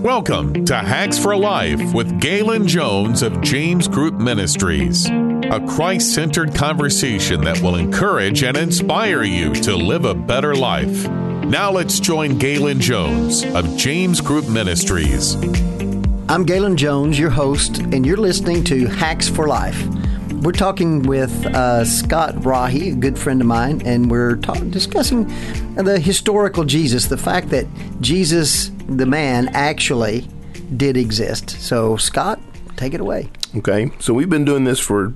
Welcome to Hacks for Life with Galon Jones of James Group Ministries, a Christ centered conversation that will encourage and inspire you to live a better life. Now let's join Galon Jones of James Group Ministries. I'm Galon Jones, your host, and you're listening to Hacks for Life. We're talking with uh, Scott Rahi, a good friend of mine, and we're discussing the historical Jesus, the fact that Jesus, the man, actually did exist. So, Scott, take it away. Okay, so we've been doing this for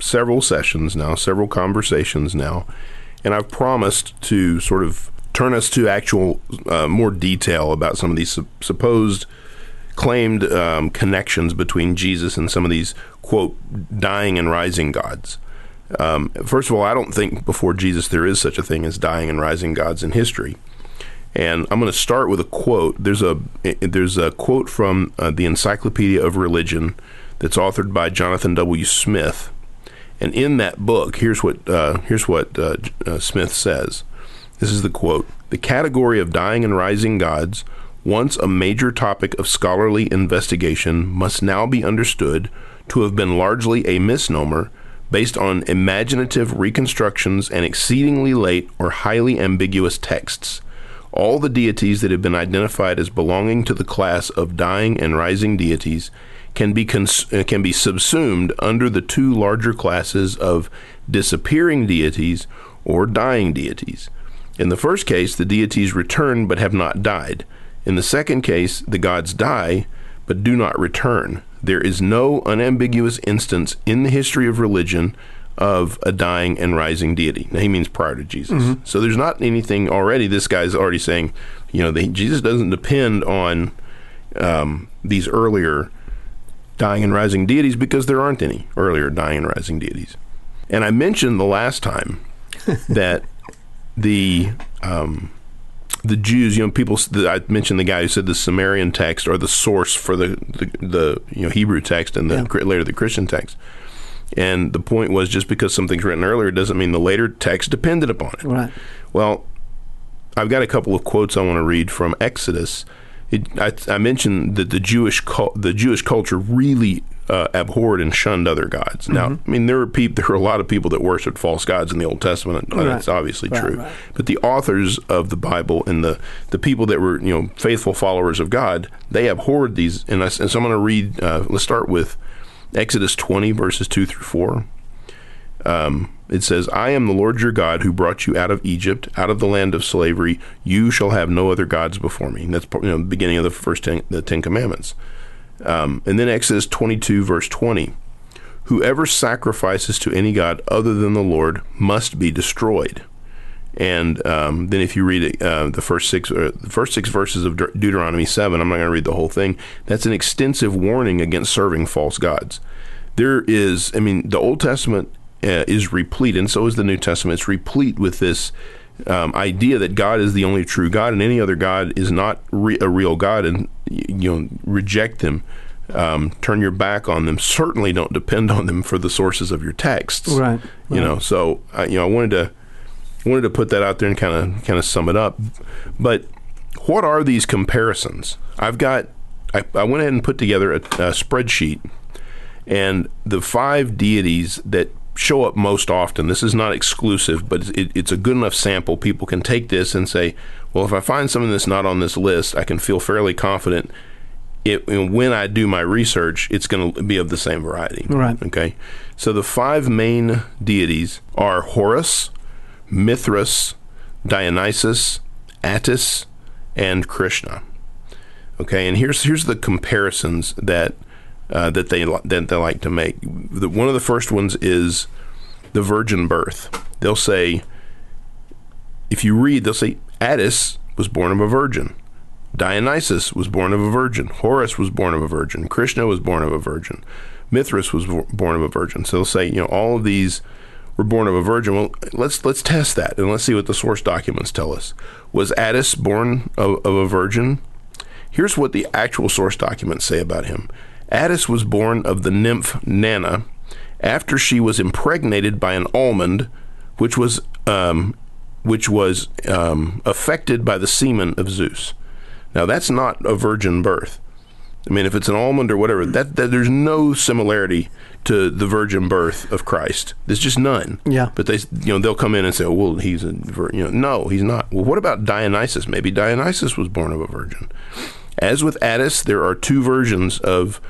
several sessions now, several conversations now, and I've promised to sort of turn us to actual uh, more detail about some of these su- supposed claimed um, connections between Jesus and some of these quote dying and rising gods. Um, first of all, I don't think before Jesus there is such a thing as dying and rising gods in history. And I'm going to start with a quote. There's a there's a quote from uh, the Encyclopedia of Religion that's authored by Jonathan W. Smith. And in that book, here's what uh, here's what uh, uh Smith says. This is the quote: "The category of dying and rising gods, once a major topic of scholarly investigation, must now be understood to have been largely a misnomer." based on imaginative reconstructions and exceedingly late or highly ambiguous texts. All the deities that have been identified as belonging to the class of dying and rising deities can be cons- uh, can be subsumed under the two larger classes of disappearing deities or dying deities. In the first case, the deities return but have not died. In the second case, the gods die but do not return. There is no unambiguous instance in the history of religion of a dying and rising deity. Now, he means prior to Jesus. Mm-hmm. So there's not anything already. This guy's already saying, you know, the, Jesus doesn't depend on um, these earlier dying and rising deities because there aren't any earlier dying and rising deities. And I mentioned the last time that the um, the Jews, you know, people. I mentioned the guy who said the Sumerian text are the source for the the, the you know Hebrew text and the yeah. later the Christian text. And the point was just because something's written earlier doesn't mean the later text depended upon it. Right. Well, I've got a couple of quotes I want to read from Exodus. It, I, I, mentioned that the Jewish the Jewish culture really uh, abhorred and shunned other gods. Now, mm-hmm. I mean, there are people, there were a lot of people that worshipped false gods in the Old Testament. Right. That's obviously right, true. Right. But the authors of the Bible and the the people that were you know faithful followers of God, they abhorred these. And, I, and so I'm going to read. Uh, let's start with Exodus 20 verses 2 through 4. Um, it says, I am the Lord your God who brought you out of Egypt, out of the land of slavery. You shall have no other gods before me. And that's you know, the beginning of the first ten, the Ten Commandments. Um, and then Exodus 22, verse 20. Whoever sacrifices to any god other than the Lord must be destroyed. And um, then, if you read uh, the first six, uh, the first six verses of De- Deuteronomy seven, I'm not going to read the whole thing. That's an extensive warning against serving false gods. There is, I mean, the Old Testament uh, is replete, and so is the New Testament. It's replete with this um, idea that God is the only true God, and any other God is not re- a real God, and you know reject them, um, turn your back on them. Certainly, don't depend on them for the sources of your texts. Right. You know. So uh, you know, I wanted to wanted to put that out there and kind of kind of sum it up. But what are these comparisons? I've got. I, I went ahead and put together a, a spreadsheet, and the five deities that show up most often. This is not exclusive, but it, it's a good enough sample. People can take this and say, well, if I find something that's not on this list, I can feel fairly confident. It, when I do my research, it's going to be of the same variety. Right. Okay. So the five main deities are Horus, Mithras, Dionysus, Attis, and Krishna. Okay, and here's here's the comparisons that uh, that they that they like to make. The, one of the first ones is the virgin birth. They'll say, if you read, they'll say Attis was born of a virgin. Dionysus was born of a virgin. Horus was born of a virgin. Krishna was born of a virgin. Mithras was born of a virgin. So they'll say, you know, all of these were born of a virgin. Well, let's let's test that and let's see what the source documents tell us. Was Attis born of, of a virgin? Here's what the actual source documents say about him. Attis was born of the nymph Nana after she was impregnated by an almond, which was um, which was um, affected by the semen of Zeus. Now that's not a virgin birth. I mean, if it's an almond or whatever, that, that there's no similarity to the virgin birth of Christ. There's just none. Yeah. But they, you know, they'll come in and say, oh, "Well, he's a, vir-" you know, no, he's not." Well, what about Dionysus? Maybe Dionysus was born of a virgin. As with Attis, there are two versions of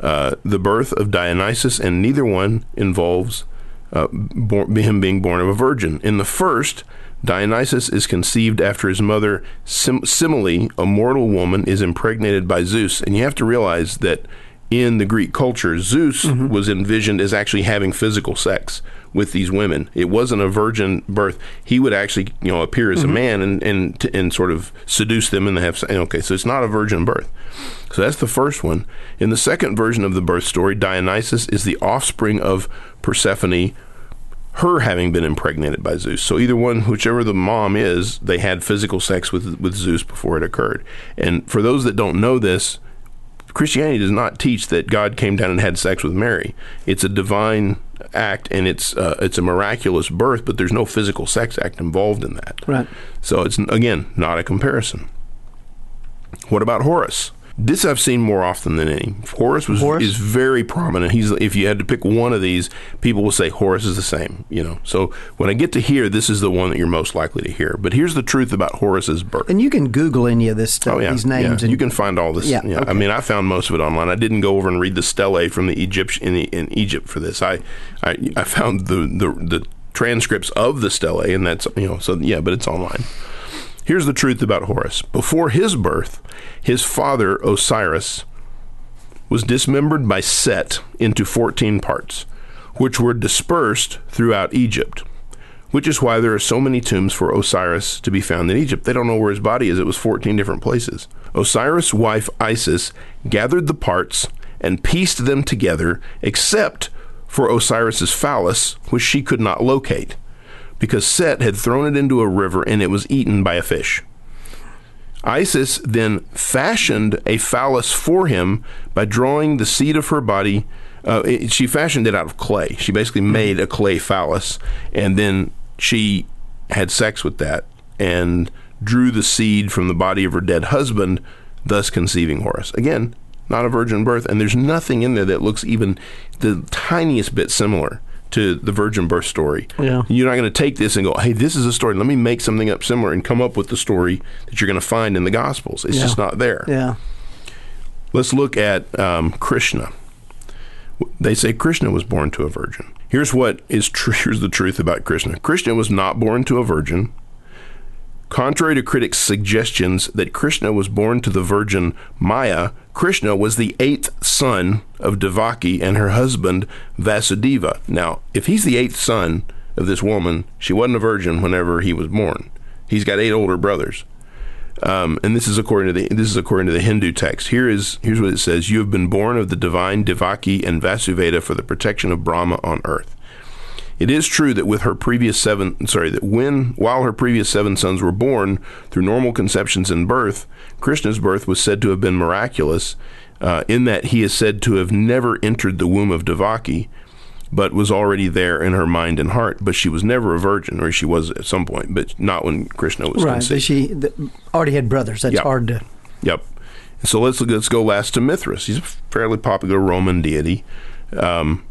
uh, the birth of Dionysus, and neither one involves uh, born, him being born of a virgin. In the first, Dionysus is conceived after his mother, Sim- Semele, a mortal woman, is impregnated by Zeus. And you have to realize that in the Greek culture, Zeus was envisioned as actually having physical sex with these women. It wasn't a virgin birth. He would actually, you know, appear as a mm-hmm. man and and, and sort of seduce them and have. Okay, so it's not a virgin birth. So that's the first one. In the second version of the birth story, Dionysus is the offspring of Persephone, her having been impregnated by Zeus. So either one, whichever the mom is, they had physical sex with with Zeus before it occurred. And for those that don't know this, Christianity does not teach that God came down and had sex with Mary. It's a divine act and it's uh, it's a miraculous birth, but there's no physical sex act involved in that. Right. So it's again not a comparison. What about Horus? This I've seen more often than any. Horus was Horus? is very prominent. He's if you had to pick one of these, people will say Horus is the same. You know. So when I get to here, this is the one that you're most likely to hear. But here's the truth about Horus's birth. And you can Google any of this stuff, Oh yeah, these names, yeah. and you can find all this. Yeah, Yeah, I mean, I found most of it online. I didn't go over and read the stelae from the Egypt in, the, in Egypt for this. I, I I found the, the the transcripts of the stelae, and that's you know so yeah, but it's online. Here's the truth about Horus. Before his birth, his father Osiris was dismembered by Set into 14 parts, which were dispersed throughout Egypt. Which is why there are so many tombs for Osiris to be found in Egypt. They don't know where his body is. It was 14 different places. Osiris' wife Isis gathered the parts and pieced them together, except for Osiris's phallus, which she could not locate, because Set had thrown it into a river and it was eaten by a fish. Isis then fashioned a phallus for him by drawing the seed of her body. Uh, it- she fashioned it out of clay. She basically made a clay phallus, and then she had sex with that and drew the seed from the body of her dead husband, thus conceiving Horus. Again, not a virgin birth, and there's nothing in there that looks even the tiniest bit similar to the virgin birth story. Yeah. You're not going to take this and go, hey, this is a story. Let me make something up similar and come up with the story that you're going to find in the Gospels. It's Yeah. just not there. yeah, Let's look at um, Krishna. They say Krishna was born to a virgin. Here's what is true. Here's the truth about Krishna. Krishna was not born to a virgin. Contrary to critics' suggestions that Krishna was born to the virgin Maya, Krishna was the eighth son of Devaki and her husband Vasudeva. Now, if he's the eighth son of this woman, she wasn't a virgin whenever he was born. He's got eight older brothers. Um, and this is according to the this is according to the Hindu text. Here is here's what it says: You have been born of the divine Devaki and Vasudeva for the protection of Brahma on earth. It is true that with her previous seven, sorry, that when while her previous seven sons were born through normal conceptions and birth, Krishna's birth was said to have been miraculous, uh, in that he is said to have never entered the womb of Devaki, but was already there in her mind and heart. But she was never a virgin, or she was at some point, but not when Krishna was right. conceived. She already had brothers. That's Yeah. hard to. Yep. So let's let's go last to Mithras. He's a fairly popular Roman deity. Um,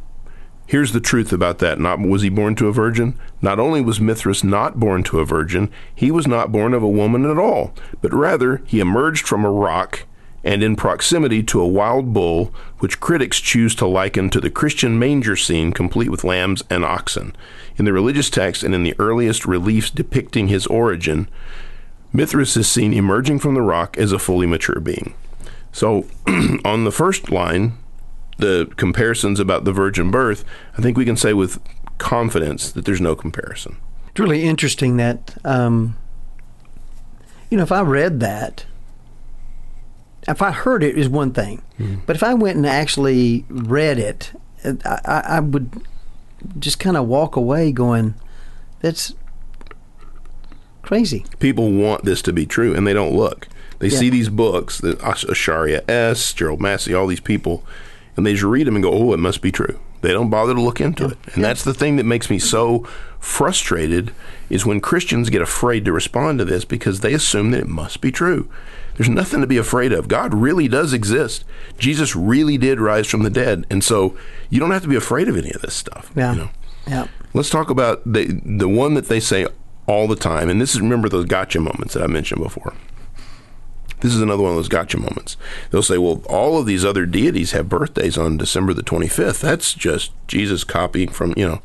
here's the truth about that. Not was he born to a virgin? Not only was Mithras not born to a virgin, he was not born of a woman at all, but rather he emerged from a rock and in proximity to a wild bull, which critics choose to liken to the Christian manger scene, complete with lambs and oxen. In the religious text and in the earliest reliefs depicting his origin, Mithras is seen emerging from the rock as a fully mature being. So, on the first line, the comparisons about the virgin birth, I think we can say with confidence that there's no comparison. It's really interesting that, um, you know, if I read that, if I heard it is one thing, but if I went and actually read it, I, I, I would just kind of walk away going, "That's crazy." People want this to be true, and they don't look. They Yeah. see these books, the Acharya S, Gerald Massey, all these people, and they just read them and go, "Oh, it must be true." They don't bother to look into it, and that's the thing that makes me so frustrated is when Christians get afraid to respond to this because they assume that it must be true. There's nothing to be afraid of. God really does exist. Jesus really did rise from the dead, and so you don't have to be afraid of any of this stuff. Yeah. You know? Yeah. Let's talk about the the one that they say all the time, and this is remember those gotcha moments that I mentioned before. This is another one of those gotcha moments. They'll say, well, all of these other deities have birthdays on December the 25th. That's just Jesus copying from, you know.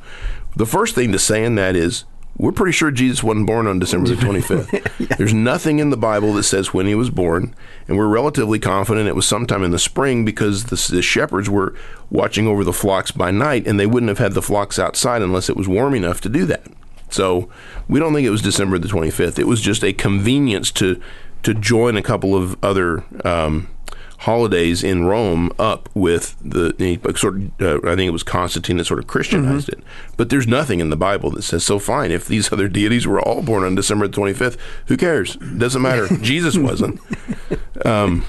The first thing to say in that is, we're pretty sure Jesus wasn't born on December the 25th. There's nothing in the Bible that says when he was born, and we're relatively confident it was sometime in the spring because the, the shepherds were watching over the flocks by night, and they wouldn't have had the flocks outside unless it was warm enough to do that. So we don't think it was December the 25th. It was just a convenience to to join a couple of other um, holidays in Rome up with the, sort of, uh, I think it was Constantine that sort of Christianized it. But there's nothing in the Bible that says, so fine, if these other deities were all born on December 25th, who cares? Doesn't matter. Jesus wasn't. Um,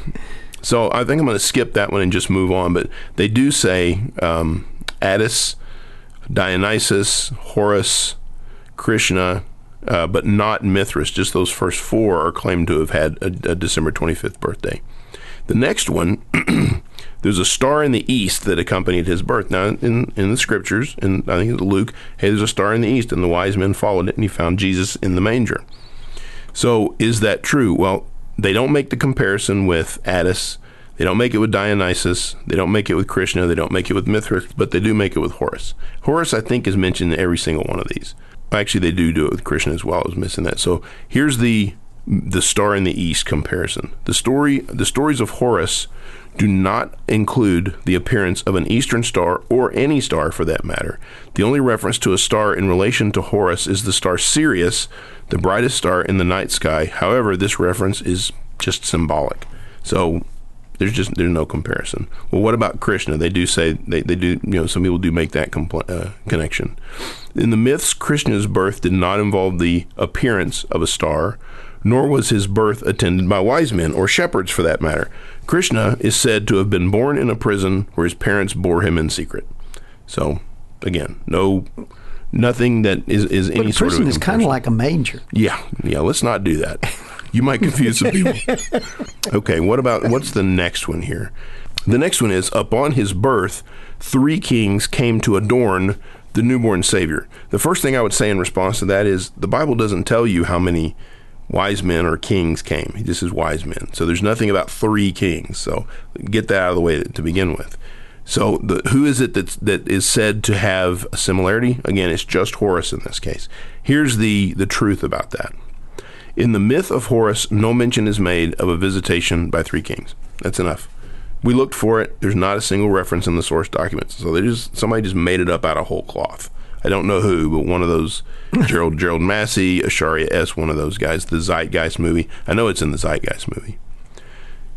so I think I'm going to skip that one and just move on. But they do say um, Attis, Dionysus, Horus, Krishna, uh, but not Mithras. Just those first four are claimed to have had a, a December 25th birthday. The next one, there's a star in the east that accompanied his birth. Now, in, in the scriptures, and I think it's Luke, hey, there's a star in the east, and the wise men followed it, and he found Jesus in the manger. So, is that true? Well, they don't make the comparison with Attis. They don't make it with Dionysus. They don't make it with Krishna. They don't make it with Mithras, but they do make it with Horus. Horus, I think, is mentioned in every single one of these. Actually, they do do it with Krishna as well. I was missing that. So here's the the star in the east comparison. The story the stories of Horus do not include the appearance of an eastern star or any star for that matter. The only reference to a star in relation to Horus is the star Sirius, the brightest star in the night sky. However, this reference is just symbolic. So there's just there's no comparison. Well, what about Krishna? They do say they, they do you know some people do make that compl- uh, connection. In the myths, Krishna's birth did not involve the appearance of a star, nor was his birth attended by wise men or shepherds for that matter. Krishna is said to have been born in a prison where his parents bore him in secret. So, again, no, nothing that is, is any But sort of. prison is kind of like a manger. Yeah, yeah. Let's not do that. You might confuse some people. Okay, what about what's the next one here? The next one is upon his birth, three kings came to adorn the newborn Savior. The first thing I would say in response to that is the Bible doesn't tell you how many wise men or kings came. He just says wise men. So there's nothing about three kings. So get that out of the way to, to begin with. So the, who is it that's, that is said to have a similarity? Again, it's just Horus in this case. Here's the, the truth about that. In the myth of Horus, no mention is made of a visitation by three kings. That's enough. We looked for it. There's not a single reference in the source documents. So they just somebody just made it up out of whole cloth. I don't know who, but one of those Gerald Gerald Massey, Acharya S, one of those guys, the Zeitgeist movie. I know it's in the Zeitgeist movie.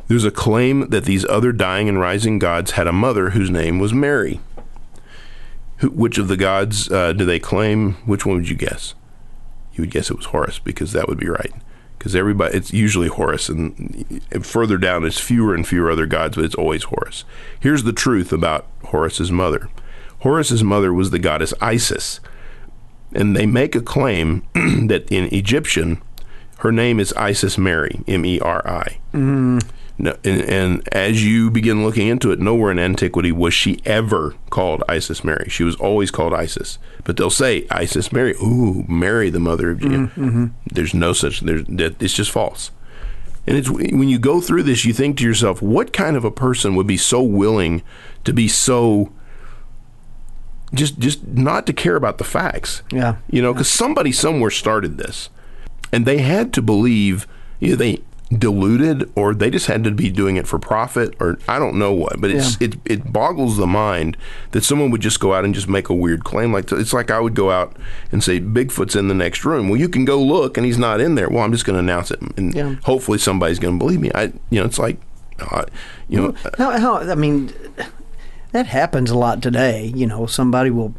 There's a claim that these other dying and rising gods had a mother whose name was Mary. Who, which of the gods uh, do they claim? Which one would you guess? You would guess it was Horus because that would be right. Because everybody, it's usually Horus, and, further down, it's fewer and fewer other gods, but it's always Horus. Here's the truth about Horus's mother. Horus's mother was the goddess Isis, and they make a claim that in Egyptian, her name is Isis Mary, M E R I. No, and, and as you begin looking into it, nowhere in antiquity was she ever called Isis Mary. She was always called Isis. But they'll say Isis Mary. Ooh, Mary, the mother of Jesus. Mm-hmm, mm-hmm. There's no such. There's that. It's just false. And it's when you go through this, you think to yourself, what kind of a person would be so willing to be so just just not to care about the facts? Yeah. You know, because somebody somewhere started this, and they had to believe either they diluted or they just had to be doing it for profit or I don't know what. But it's it it boggles the mind that someone would just go out and just make a weird claim like it's like I would go out and say Bigfoot's in the next room. Well, you can go look and he's not in there. Well, I'm just going to announce it and Yeah. hopefully somebody's going to believe me. I you know it's like you know How, how, I mean, that happens a lot today. You know, somebody will,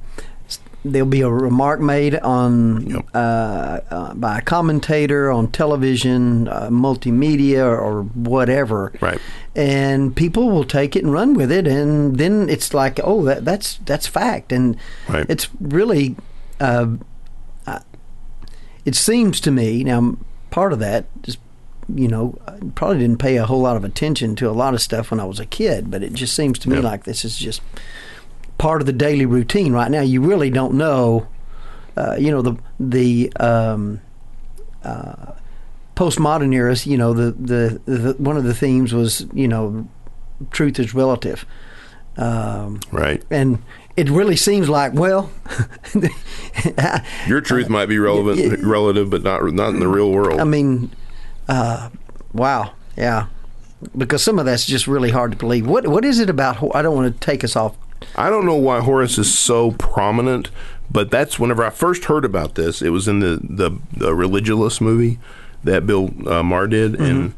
there'll be a remark made on Yep. uh, uh, by a commentator on television, uh, multimedia, or whatever. Right. And people will take it and run with it, and then it's like, oh, that, that's that's fact, and Right. it's really. Uh, uh, it seems to me now part of that is you know, I probably didn't pay a whole lot of attention to a lot of stuff when I was a kid, but it just seems to me Yeah. like this is just part of the daily routine right now. You really don't know, uh, you know, the the um, uh, postmodern era. You know, the, the the one of the themes was you know, truth is relative, um, Right. and it really seems like well. Your truth might be relevant, relative, but not not in the real world. I mean, uh, wow, yeah, because some of that's just really hard to believe. What what is it about? I don't want to take us off. I don't know why Horus is so prominent, but that's whenever I first heard about this. It was in the the, the Religulous movie that Bill uh, Maher did, and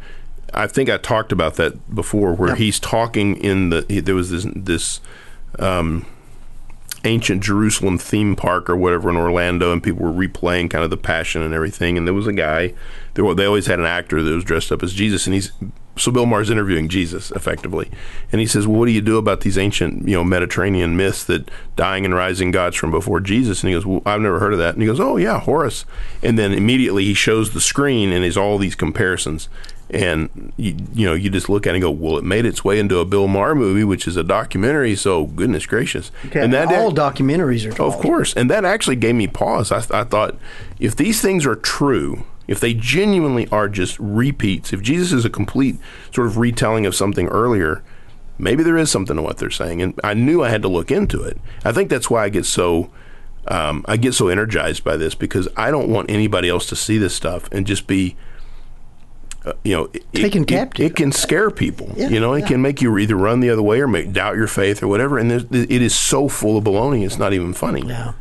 I think I talked about that before, where he's talking in the he, there was this this um, ancient Jerusalem theme park or whatever in Orlando, and people were replaying kind of the Passion and everything. And there was a guy. There they always had an actor that was dressed up as Jesus, and he's so Bill Maher's interviewing Jesus effectively, and he says, "Well, what do you do about these ancient, you know, Mediterranean myths that dying and rising gods from before Jesus?" And he goes, "Well, I've never heard of that." And he goes, "Oh yeah, Horus." And then immediately he shows the screen and there's all these comparisons. And you, you know, you just look at it and go, "Well, it made its way into a Bill Maher movie, which is a documentary." So, goodness gracious! okay, and that all documentaries are. of course. And that actually gave me pause. I, I thought, if these things are true, if they genuinely are just repeats, if Jesus is a complete sort of retelling of something earlier, maybe there is something to what they're saying. And I knew I had to look into it. I think that's why I get so. Um, I get so energized by this because I don't want anybody else to see this stuff and just be, uh, you know, it- Taken it, captive. It, can scare people. Yeah, you know, it yeah. can make you either run the other way or make doubt your faith or whatever. And it is so full of baloney. It's not even funny. Yeah.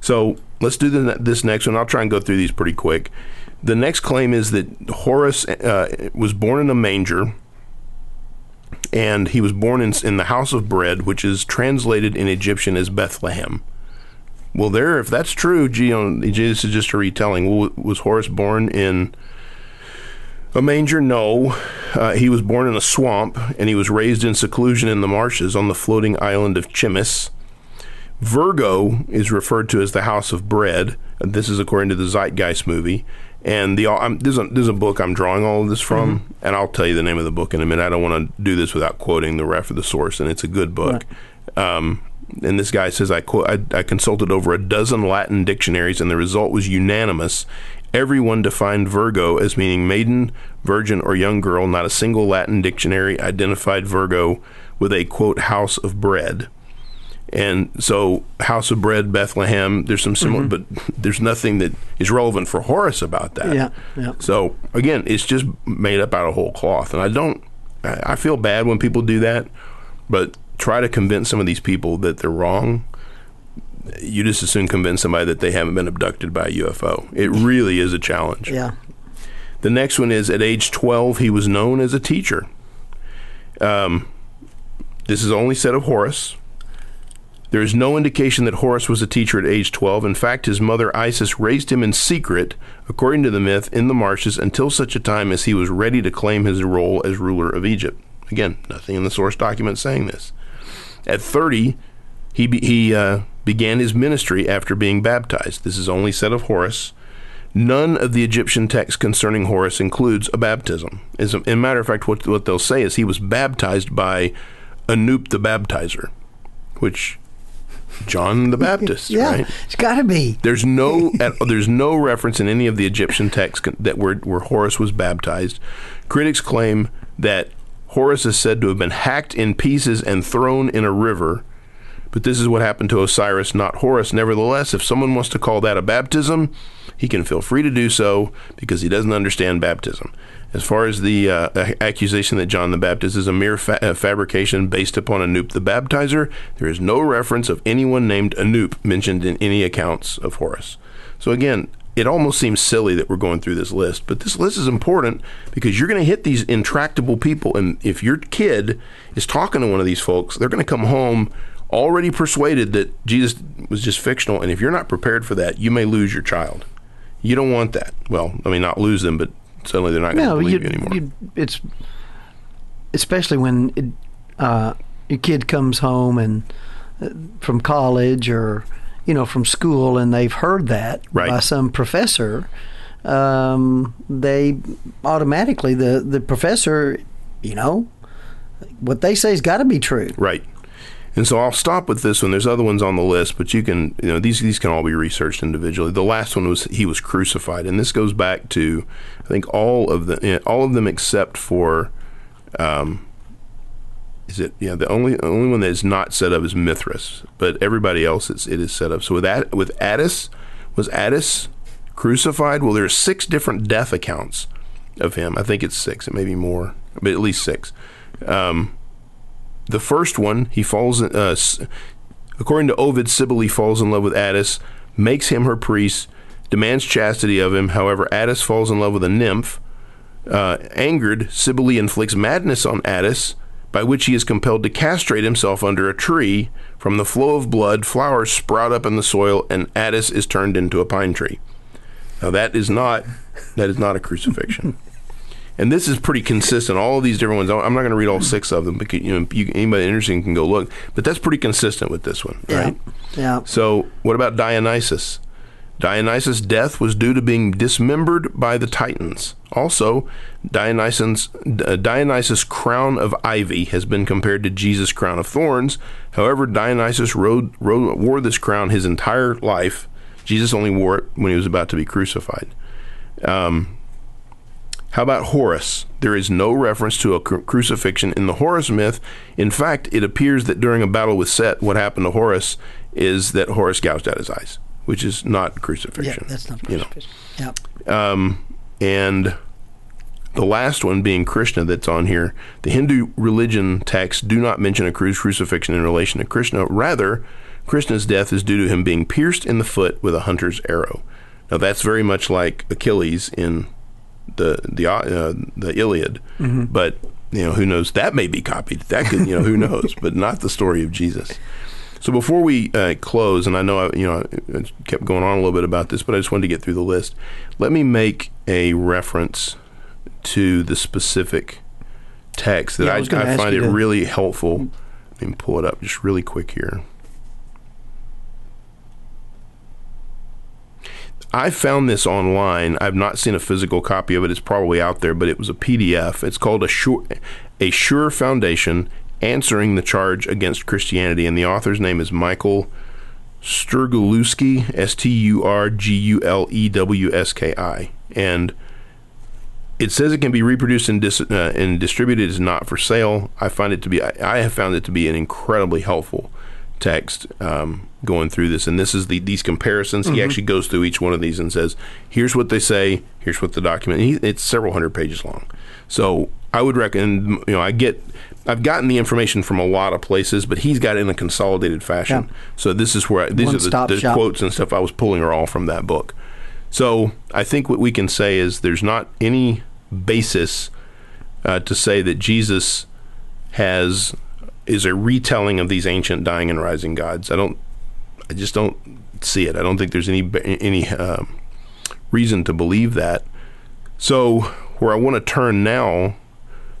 So let's do the, this next one. I'll try and go through these pretty quick. The next claim is that Horus uh, was born in a manger, and he was born in, in the house of bread, which is translated in Egyptian as Bethlehem. Well, there, if that's true, Jesus is just a retelling. Was Horus born in a manger? No. Uh, he was born in a swamp, and he was raised in seclusion in the marshes on the floating island of Chemmis. Virgo is referred to as the house of bread. This is according to the Zeitgeist movie. And the I'm, there's, a, there's a book I'm drawing all of this from, and I'll tell you the name of the book in a minute. I don't want to do this without quoting the ref of the source, and it's a good book. Um, and this guy says, I, quote, I, I consulted over a dozen Latin dictionaries, and the result was unanimous. Everyone defined Virgo as meaning maiden, virgin, or young girl. Not a single Latin dictionary identified Virgo with a, quote, house of bread. And so, House of Bread, Bethlehem, there's some similar, but there's nothing that is relevant for Horus about that. Yeah, yeah. So, again, it's just made up out of whole cloth. And I don't, I I feel bad when people do that, but try to convince some of these people that they're wrong. You just as soon convince somebody that they haven't been abducted by a UFO. It really is a challenge. Yeah. The next one is at age 12, he was known as a teacher. Um, this is only said of Horus. There is no indication that Horus was a teacher at age 12. In fact, his mother Isis raised him in secret, according to the myth, in the marshes until such a time as he was ready to claim his role as ruler of Egypt. Again, nothing in the source document saying this. At 30, he, be, he uh, began his ministry after being baptized. This is only said of Horus. None of the Egyptian texts concerning Horus includes a baptism. As a, matter of fact, what, what they'll say is he was baptized by Anup the baptizer, which John the Baptist, Yeah. right? It's got to be. There's no at, there's no reference in any of the Egyptian texts that where where Horus was baptized. Critics claim that Horus is said to have been hacked in pieces and thrown in a river. But this is what happened to Osiris, not Horus. Nevertheless, if someone wants to call that a baptism, he can feel free to do so because he doesn't understand baptism. As far as the uh, accusation that John the Baptist is a mere fa- uh, fabrication based upon Anup the baptizer, there is no reference of anyone named Anup mentioned in any accounts of Horus. So again, it almost seems silly that we're going through this list, but this list is important because you're going to hit these intractable people, and if your kid is talking to one of these folks, they're going to come home already persuaded that Jesus was just fictional, and if you're not prepared for that, you may lose your child. You don't want that. Well, I mean, not lose them, but suddenly they're not going to No, believe you, anymore. you, it's especially when it, uh, your kid comes home and uh, from college or you know from school and they've heard that Right. by some professor. um, they automatically the the professor, you know, what they say has got to be true. Right. And so I'll stop with this one. There's other ones on the list, but you can, you know, these these can all be researched individually. The last one was he was crucified, and this goes back to, I think all of the all of them except for, um, is it yeah the only only one that is not set up is Mithras, but everybody else it's it is set up. So with that with Attis was Attis crucified? Well, there are six different death accounts of him. I think it's six. It may be more, but at least six. Um, the first one, he falls, uh, according to Ovid, Cybele falls in love with Attis, makes him her priest, demands chastity of him. However, Attis falls in love with a nymph. Uh, angered, Cybele inflicts madness on Attis, by which he is compelled to castrate himself under a tree. From the flow of blood, flowers sprout up in the soil, and Attis is turned into a pine tree. Now that is not that is not a crucifixion. and this is pretty consistent. All of these different ones. I'm not going to read all six of them, because you know, you, anybody interested can go look. But that's pretty consistent with this one, Yeah. right? Yeah. So, what about Dionysus? Dionysus' death was due to being dismembered by the Titans. Also, Dionysus, uh, Dionysus' crown of ivy has been compared to Jesus' crown of thorns. However, Dionysus rode, rode, wore this crown his entire life. Jesus only wore it when he was about to be crucified. Um, how about Horus? There is no reference to a cru- crucifixion in the Horus myth. In fact, it appears that during a battle with Set, what happened to Horus is that Horus gouged out his eyes, which is not crucifixion. Yeah, crucifixion. that's not you know. Yeah. Um, and the last one being Krishna that's on here. The Hindu religion texts do not mention a cru- crucifixion in relation to Krishna. Rather, Krishna's death is due to him being pierced in the foot with a hunter's arrow. Now that's very much like Achilles in the the uh, the Iliad, but you know who knows that may be copied. That could you know who knows, but not the story of Jesus. So before we uh, close, and I know I, you know I kept going on a little bit about this, but I just wanted to get through the list. Let me make a reference to the specific text that Yeah, I I, I find it to- really helpful. Let me pull it up just really quick here. I found this online. I've not seen a physical copy of it. It's probably out there, but it was a PDF. It's called a sure, a sure foundation answering the charge against Christianity, and the author's name is Michael Sturgulewski, S T U R G U L E W S K I, and it says it can be reproduced and, dis- uh, and distributed is not for sale. I find it to be. I, I have found it to be an incredibly helpful text um, going through this, and this is the these comparisons. He actually goes through each one of these and says, "Here's what they say. Here's what the document." He, it's several hundred pages long, so I would recommend. You know, I get. I've gotten the information from a lot of places, but he's got it in a consolidated fashion. Yeah. So this is where I, these One-stop are the, the quotes and stuff I was pulling are all from that book. So I think what we can say is there's not any basis uh, to say that Jesus has is a retelling of these ancient dying and rising gods. I don't. I just don't see it. I don't think there's any any um, reason to believe that. So where I want to turn now,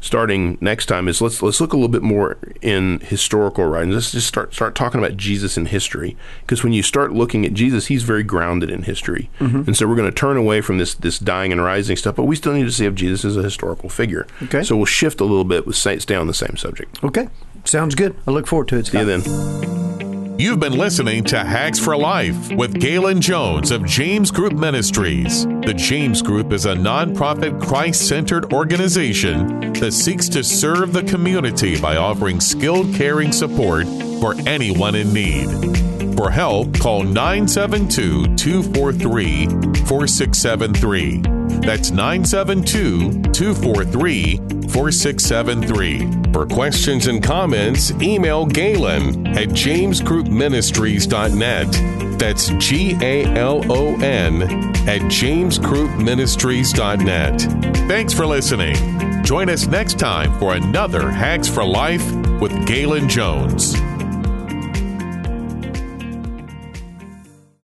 starting next time, is let's let's look a little bit more in historical writings. Let's just start start talking about Jesus in history, because when you start looking at Jesus, he's very grounded in history, and so we're going to turn away from this this dying and rising stuff, but we still need to see if Jesus is a historical figure. Okay. So we'll shift a little bit, with stay stay on the same subject. Okay. Sounds good. I look forward to it. See you then. You've been listening to Hacks for Life with Galon Jones of James Group Ministries. The James Group is a nonprofit Christ centered organization that seeks to serve the community by offering skilled caring support for anyone in need. For help, call 972 243 4673. That's 972 243 4673. For questions and comments, email Galon at jamesgroupministries.net. That's G A L O N at jamesgroupministries.net. Thanks for listening. Join us next time for another Hacks for Life with Galon Jones.